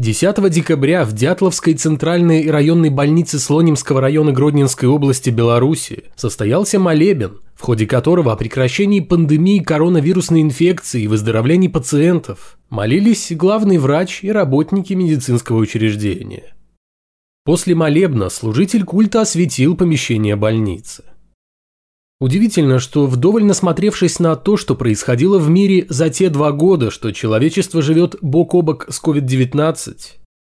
10 декабря в Дятловской центральной районной больнице Слонимского района Гродненской области Беларуси состоялся молебен, в ходе которого о прекращении пандемии коронавирусной инфекции и выздоровлении пациентов молились главный врач и работники медицинского учреждения. После молебна служитель культа осветил помещение больницы. Удивительно, что вдоволь насмотревшись на то, что происходило в мире за те два года, что человечество живет бок о бок с COVID-19,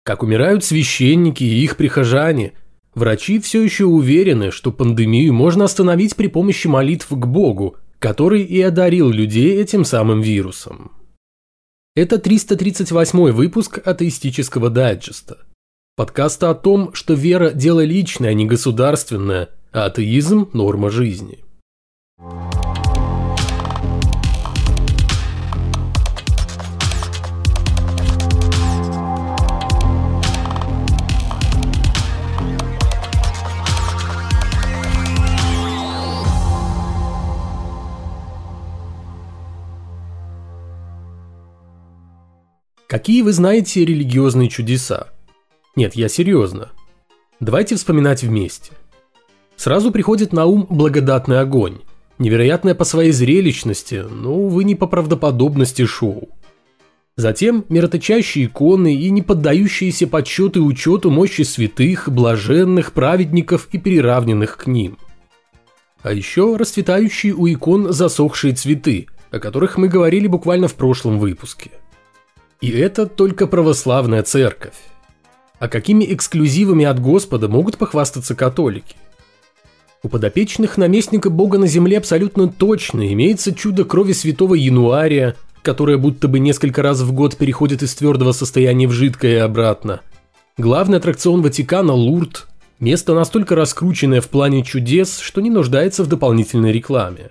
как умирают священники и их прихожане, врачи все еще уверены, что пандемию можно остановить при помощи молитв к Богу, который и одарил людей этим самым вирусом. Это 338 выпуск атеистического дайджеста. Подкаста о том, что вера – дело личное, а не государственное, а атеизм – норма жизни. Какие вы знаете религиозные чудеса? Нет, я серьезно. Давайте вспоминать вместе. Сразу приходит на ум благодатный огонь, невероятное по своей зрелищности, но, увы, не по правдоподобности шоу. Затем мироточащие иконы и не поддающиеся подсчету и учету мощи святых, блаженных, праведников и приравненных к ним. А еще расцветающие у икон засохшие цветы, о которых мы говорили буквально в прошлом выпуске – и это только православная церковь. А какими эксклюзивами от Господа могут похвастаться католики? У подопечных наместника Бога на земле абсолютно точно имеется чудо крови святого Януария, которое будто бы несколько раз в год переходит из твердого состояния в жидкое и обратно. Главный аттракцион Ватикана – Лурд, место настолько раскрученное в плане чудес, что не нуждается в дополнительной рекламе.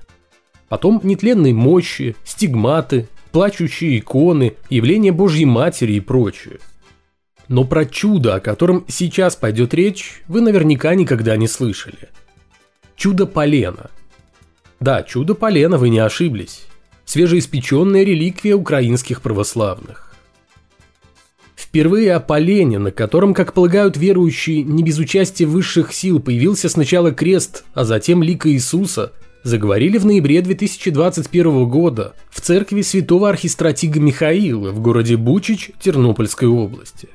Потом нетленные мощи, стигматы, плачущие иконы, явление Божьей Матери и прочее. Но про чудо, о котором сейчас пойдет речь, вы наверняка никогда не слышали. Чудо полена. Да, чудо полена, вы не ошиблись. Свежеиспеченная реликвия украинских православных. Впервые о полене, на котором, как полагают верующие, не без участия высших сил появился сначала крест, а затем лика Иисуса – заговорили в ноябре 2021 года в церкви святого архистратига Михаила в городе Бучич Тернопольской области.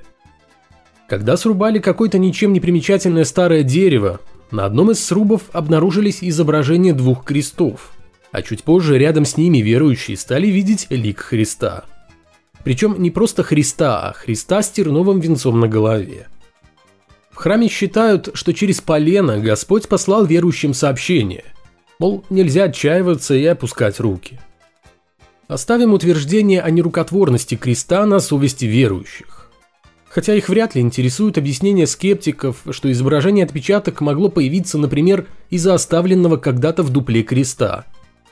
Когда срубали какое-то ничем не примечательное старое дерево, на одном из срубов обнаружились изображения двух крестов, а чуть позже рядом с ними верующие стали видеть лик Христа. Причем не просто Христа, а Христа с терновым венцом на голове. В храме считают, что через полено Господь послал верующим сообщение – Мол, нельзя отчаиваться и опускать руки. Оставим утверждение о нерукотворности креста на совести верующих. Хотя их вряд ли интересует объяснение скептиков, что изображение отпечаток могло появиться, например, из-за оставленного когда-то в дупле креста.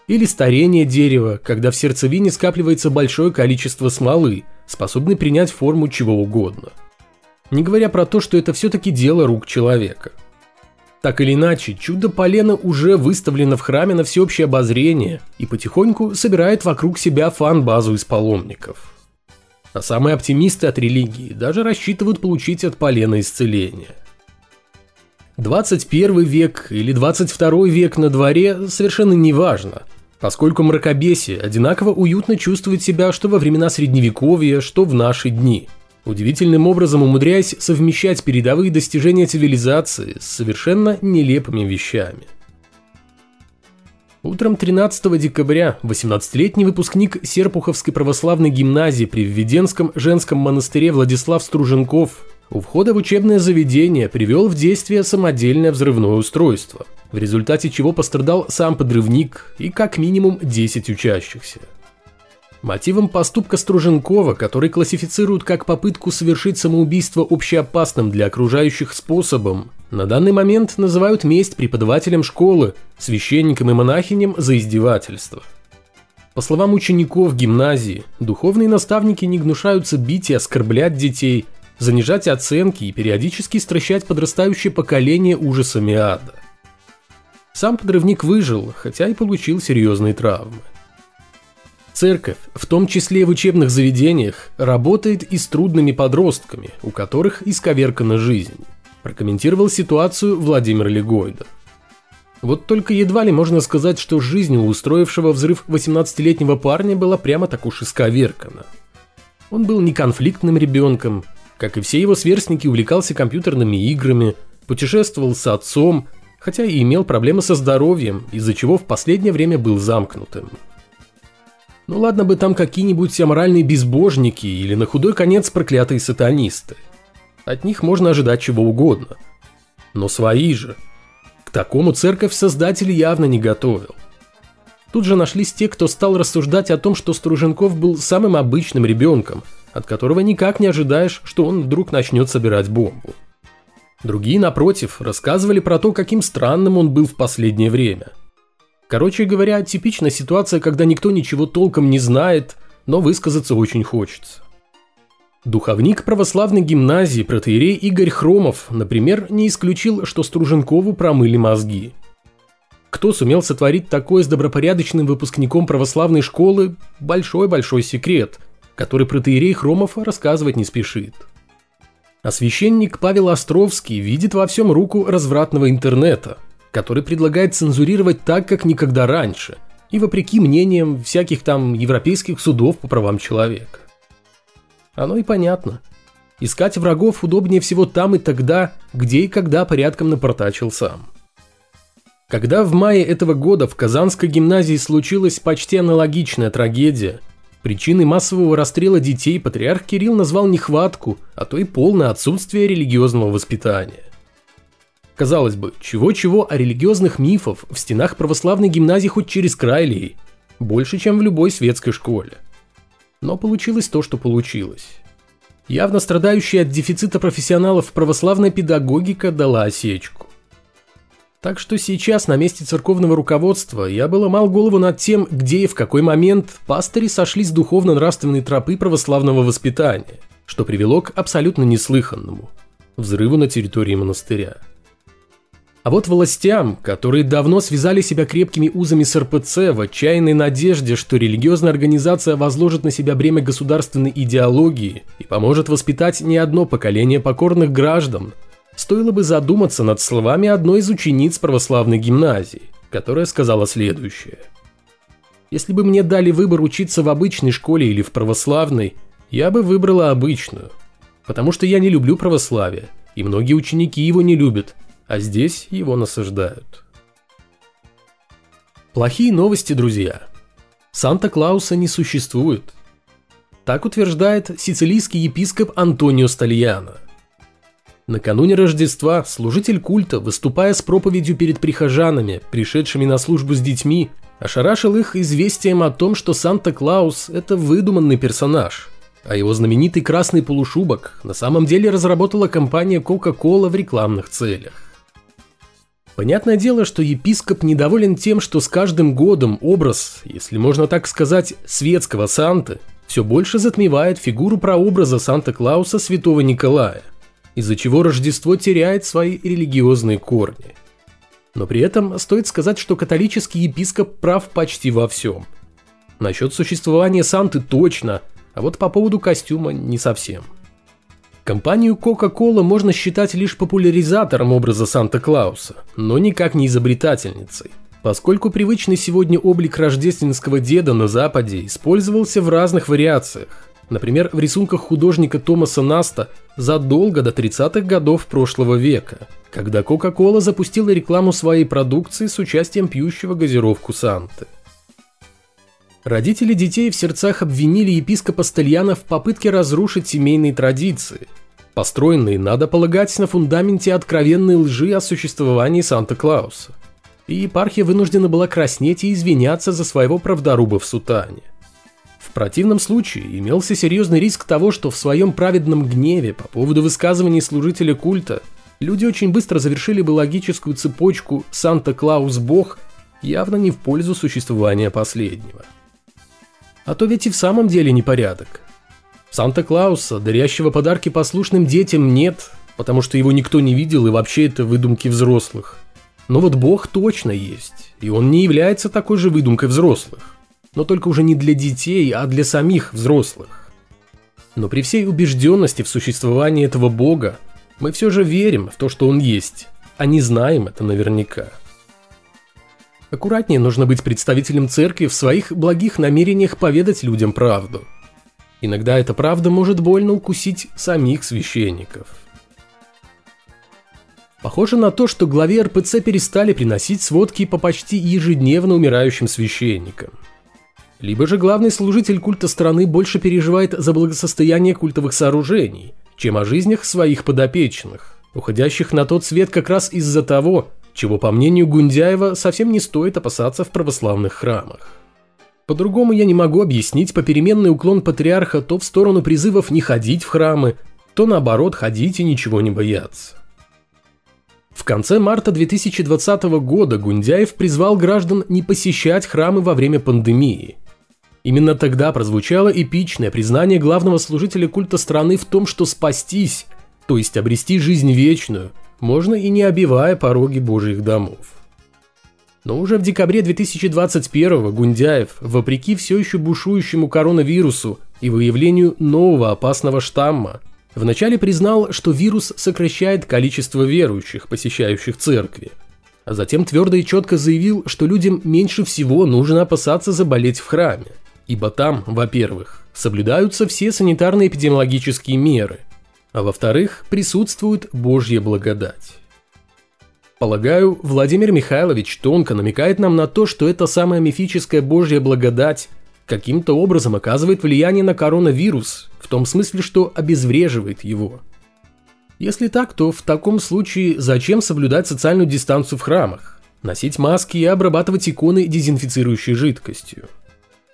Или старение дерева, когда в сердцевине скапливается большое количество смолы, способной принять форму чего угодно. Не говоря про то, что это все-таки дело рук человека – так или иначе, чудо полена уже выставлено в храме на всеобщее обозрение и потихоньку собирает вокруг себя фан-базу из паломников. А самые оптимисты от религии даже рассчитывают получить от полена исцеление. 21 век или 22 век на дворе совершенно не важно, поскольку мракобесие одинаково уютно чувствует себя что во времена средневековья, что в наши дни – удивительным образом умудряясь совмещать передовые достижения цивилизации с совершенно нелепыми вещами. Утром 13 декабря 18-летний выпускник Серпуховской православной гимназии при Введенском женском монастыре Владислав Струженков у входа в учебное заведение привел в действие самодельное взрывное устройство, в результате чего пострадал сам подрывник и как минимум 10 учащихся. Мотивом поступка Струженкова, который классифицируют как попытку совершить самоубийство общеопасным для окружающих способом, на данный момент называют месть преподавателям школы, священникам и монахиням за издевательство. По словам учеников гимназии, духовные наставники не гнушаются бить и оскорблять детей, занижать оценки и периодически стращать подрастающее поколение ужасами ада. Сам подрывник выжил, хотя и получил серьезные травмы. Церковь, в том числе в учебных заведениях, работает и с трудными подростками, у которых исковеркана жизнь, прокомментировал ситуацию Владимир Легойда. Вот только едва ли можно сказать, что жизнь у устроившего взрыв 18-летнего парня была прямо так уж исковеркана. Он был неконфликтным ребенком, как и все его сверстники увлекался компьютерными играми, путешествовал с отцом, хотя и имел проблемы со здоровьем, из-за чего в последнее время был замкнутым. Ну ладно бы там какие-нибудь аморальные безбожники или на худой конец проклятые сатанисты. От них можно ожидать чего угодно. Но свои же. К такому церковь создатель явно не готовил. Тут же нашлись те, кто стал рассуждать о том, что Струженков был самым обычным ребенком, от которого никак не ожидаешь, что он вдруг начнет собирать бомбу. Другие, напротив, рассказывали про то, каким странным он был в последнее время. Короче говоря, типичная ситуация, когда никто ничего толком не знает, но высказаться очень хочется. Духовник православной гимназии протеерей Игорь Хромов, например, не исключил, что Струженкову промыли мозги. Кто сумел сотворить такое с добропорядочным выпускником православной школы – большой-большой секрет, который протеерей Хромов рассказывать не спешит. А священник Павел Островский видит во всем руку развратного интернета, который предлагает цензурировать так, как никогда раньше, и вопреки мнениям всяких там европейских судов по правам человека. Оно и понятно. Искать врагов удобнее всего там и тогда, где и когда порядком напортачил сам. Когда в мае этого года в Казанской гимназии случилась почти аналогичная трагедия – Причиной массового расстрела детей патриарх Кирилл назвал нехватку, а то и полное отсутствие религиозного воспитания. Казалось бы, чего-чего, а религиозных мифов в стенах православной гимназии хоть через край лей. Больше, чем в любой светской школе. Но получилось то, что получилось. Явно страдающая от дефицита профессионалов православная педагогика дала осечку. Так что сейчас на месте церковного руководства я бы ломал голову над тем, где и в какой момент пастыри сошли с духовно-нравственной тропы православного воспитания, что привело к абсолютно неслыханному – взрыву на территории монастыря. А вот властям, которые давно связали себя крепкими узами с РПЦ в отчаянной надежде, что религиозная организация возложит на себя бремя государственной идеологии и поможет воспитать не одно поколение покорных граждан – стоило бы задуматься над словами одной из учениц православной гимназии, которая сказала следующее. Если бы мне дали выбор учиться в обычной школе или в православной, я бы выбрала обычную, потому что я не люблю православие, и многие ученики его не любят, а здесь его насаждают. Плохие новости, друзья. Санта-Клауса не существует. Так утверждает сицилийский епископ Антонио Стальяно – Накануне Рождества служитель культа, выступая с проповедью перед прихожанами, пришедшими на службу с детьми, ошарашил их известием о том, что Санта-Клаус – это выдуманный персонаж, а его знаменитый красный полушубок на самом деле разработала компания Coca-Cola в рекламных целях. Понятное дело, что епископ недоволен тем, что с каждым годом образ, если можно так сказать, светского Санты все больше затмевает фигуру прообраза Санта-Клауса святого Николая – из-за чего Рождество теряет свои религиозные корни. Но при этом стоит сказать, что католический епископ прав почти во всем. Насчет существования Санты точно, а вот по поводу костюма не совсем. Компанию Coca-Cola можно считать лишь популяризатором образа Санта-Клауса, но никак не изобретательницей, поскольку привычный сегодня облик рождественского деда на Западе использовался в разных вариациях, Например, в рисунках художника Томаса Наста задолго до 30-х годов прошлого века, когда Coca-Cola запустила рекламу своей продукции с участием пьющего газировку Санты. Родители детей в сердцах обвинили епископа Стальяна в попытке разрушить семейные традиции, построенные, надо полагать, на фундаменте откровенной лжи о существовании Санта-Клауса. И епархия вынуждена была краснеть и извиняться за своего правдоруба в сутане противном случае имелся серьезный риск того, что в своем праведном гневе по поводу высказываний служителя культа люди очень быстро завершили бы логическую цепочку «Санта-Клаус-Бог» явно не в пользу существования последнего. А то ведь и в самом деле непорядок. Санта-Клауса, дарящего подарки послушным детям, нет, потому что его никто не видел и вообще это выдумки взрослых. Но вот Бог точно есть, и он не является такой же выдумкой взрослых. но только уже не для детей, а для самих взрослых. Но при всей убежденности в существовании этого Бога, мы все же верим в то, что Он есть, а не знаем это наверняка. Аккуратнее нужно быть представителем церкви в своих благих намерениях поведать людям правду. Иногда эта правда может больно укусить самих священников. Похоже на то, что главе РПЦ перестали приносить сводки по почти ежедневно умирающим священникам. Либо же главный служитель культа страны больше переживает за благосостояние культовых сооружений, чем о жизнях своих подопечных, уходящих на тот свет как раз из-за того, чего, по мнению Гундяева, совсем не стоит опасаться в православных храмах. По-другому я не могу объяснить попеременный уклон патриарха то в сторону призывов не ходить в храмы, то наоборот ходить и ничего не бояться. В конце марта 2020 года Гундяев призвал граждан не посещать храмы во время пандемии. Именно тогда прозвучало эпичное признание главного служителя культа страны в том, что спастись, то есть обрести жизнь вечную, можно и не обивая пороги божьих домов. Но уже в декабре 2021 Гундяев, вопреки все еще бушующему коронавирусу и выявлению нового опасного штамма, вначале признал, что вирус сокращает количество верующих, посещающих церкви, а затем твердо и четко заявил, что людям меньше всего нужно опасаться заболеть в храме, ибо там, во-первых, соблюдаются все санитарно-эпидемиологические меры, а во-вторых, присутствует Божья благодать. Полагаю, Владимир Михайлович тонко намекает нам на то, что эта самая мифическая Божья благодать каким-то образом оказывает влияние на коронавирус, в том смысле, что обезвреживает его. Если так, то в таком случае зачем соблюдать социальную дистанцию в храмах, носить маски и обрабатывать иконы дезинфицирующей жидкостью?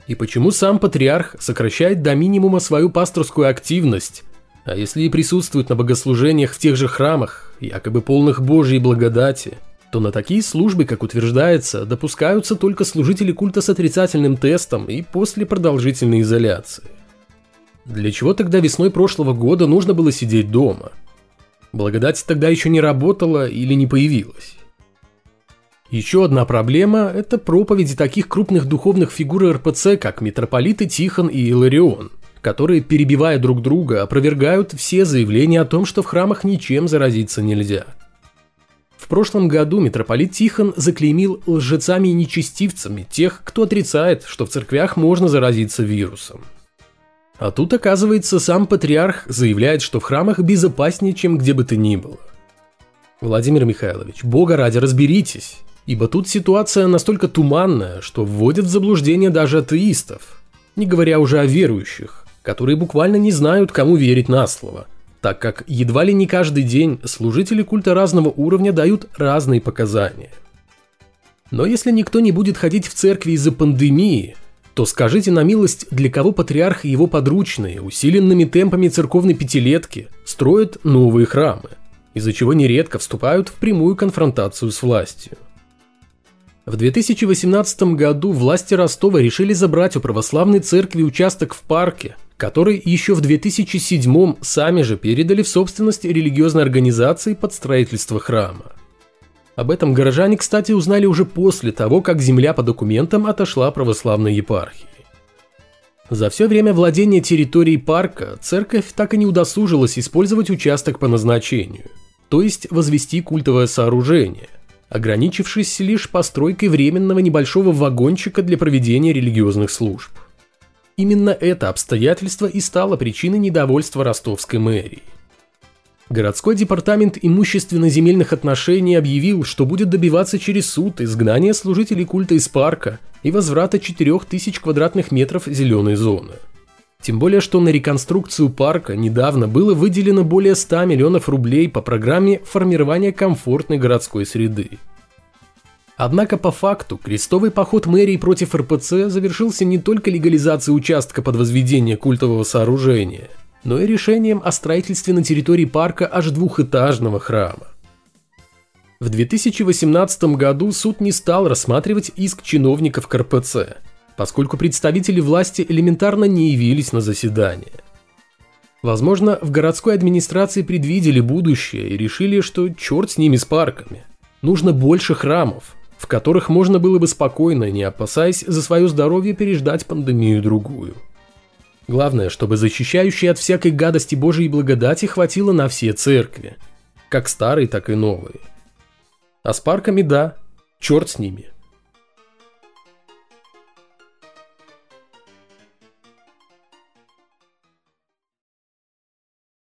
И почему сам патриарх сокращает до минимума свою пасторскую активность, а если и присутствуют на богослужениях в тех же храмах, якобы полных Божьей благодати, то на такие службы, как утверждается, допускаются только служители культа с отрицательным тестом и после продолжительной изоляции. Для чего тогда весной прошлого года нужно было сидеть дома? Благодать тогда еще не работала или не появилась. Еще одна проблема – это проповеди таких крупных духовных фигур РПЦ, как митрополиты Тихон и Иларион – которые, перебивая друг друга, опровергают все заявления о том, что в храмах ничем заразиться нельзя. В прошлом году митрополит Тихон заклеймил лжецами и нечестивцами тех, кто отрицает, что в церквях можно заразиться вирусом. А тут, оказывается, сам патриарх заявляет, что в храмах безопаснее, чем где бы то ни было. Владимир Михайлович, бога ради, разберитесь, ибо тут ситуация настолько туманная, что вводит в заблуждение даже атеистов, не говоря уже о верующих которые буквально не знают, кому верить на слово, так как едва ли не каждый день служители культа разного уровня дают разные показания. Но если никто не будет ходить в церкви из-за пандемии, то скажите на милость, для кого патриарх и его подручные усиленными темпами церковной пятилетки строят новые храмы, из-за чего нередко вступают в прямую конфронтацию с властью. В 2018 году власти Ростова решили забрать у православной церкви участок в парке, который еще в 2007 сами же передали в собственность религиозной организации под строительство храма. Об этом горожане, кстати, узнали уже после того, как земля по документам отошла православной епархии. За все время владения территорией парка церковь так и не удосужилась использовать участок по назначению, то есть возвести культовое сооружение, ограничившись лишь постройкой временного небольшого вагончика для проведения религиозных служб. Именно это обстоятельство и стало причиной недовольства ростовской мэрии. Городской департамент имущественно-земельных отношений объявил, что будет добиваться через суд изгнания служителей культа из парка и возврата 4000 квадратных метров зеленой зоны. Тем более, что на реконструкцию парка недавно было выделено более 100 миллионов рублей по программе формирования комфортной городской среды. Однако по факту крестовый поход мэрии против РПЦ завершился не только легализацией участка под возведение культового сооружения, но и решением о строительстве на территории парка аж двухэтажного храма. В 2018 году суд не стал рассматривать иск чиновников КРПЦ, поскольку представители власти элементарно не явились на заседание. Возможно, в городской администрации предвидели будущее и решили, что черт с ними с парками. Нужно больше храмов, в которых можно было бы спокойно, не опасаясь за свое здоровье, переждать пандемию-другую. Главное, чтобы защищающей от всякой гадости Божьей благодати хватило на все церкви, как старые, так и новые. А с парками да, черт с ними –